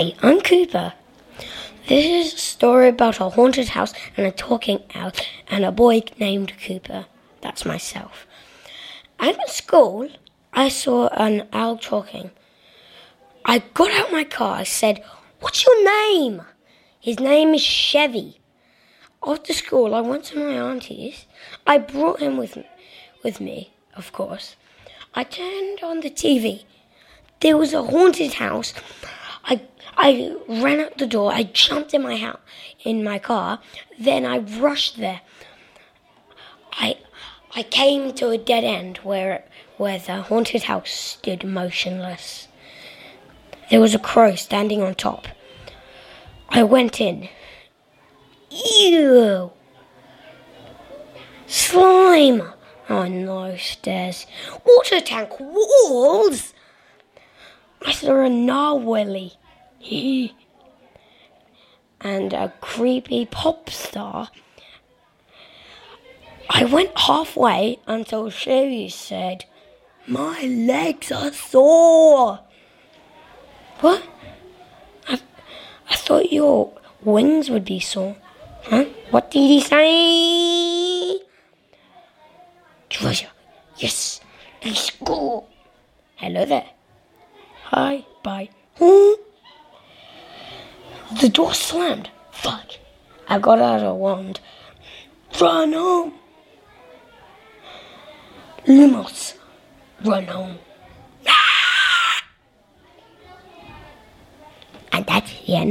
Hi, I'm Cooper. This is a story about a haunted house and a talking owl and a boy named Cooper. That's myself. At school. I saw an owl talking. I got out my car. I said, What's your name? His name is Chevy. After school, I went to my auntie's. I brought him with, with me, of course. I turned on the TV. There was a haunted house. I I ran out the door. I jumped in my house, in my car. Then I rushed there. I I came to a dead end where where the haunted house stood motionless. There was a crow standing on top. I went in. Ew! Slime! Oh no, stairs. Water tank walls! I saw a narwhally. and a creepy pop star. I went halfway until Sherry said, My legs are sore. What? I, I thought your wings would be sore. Huh? What did he say? Treasure. Yes. Let's go. Hello there. Hi. Bye. The door slammed. Fuck. I got out a wand. Run home. Lumos. Run home. Ah! And that's the end.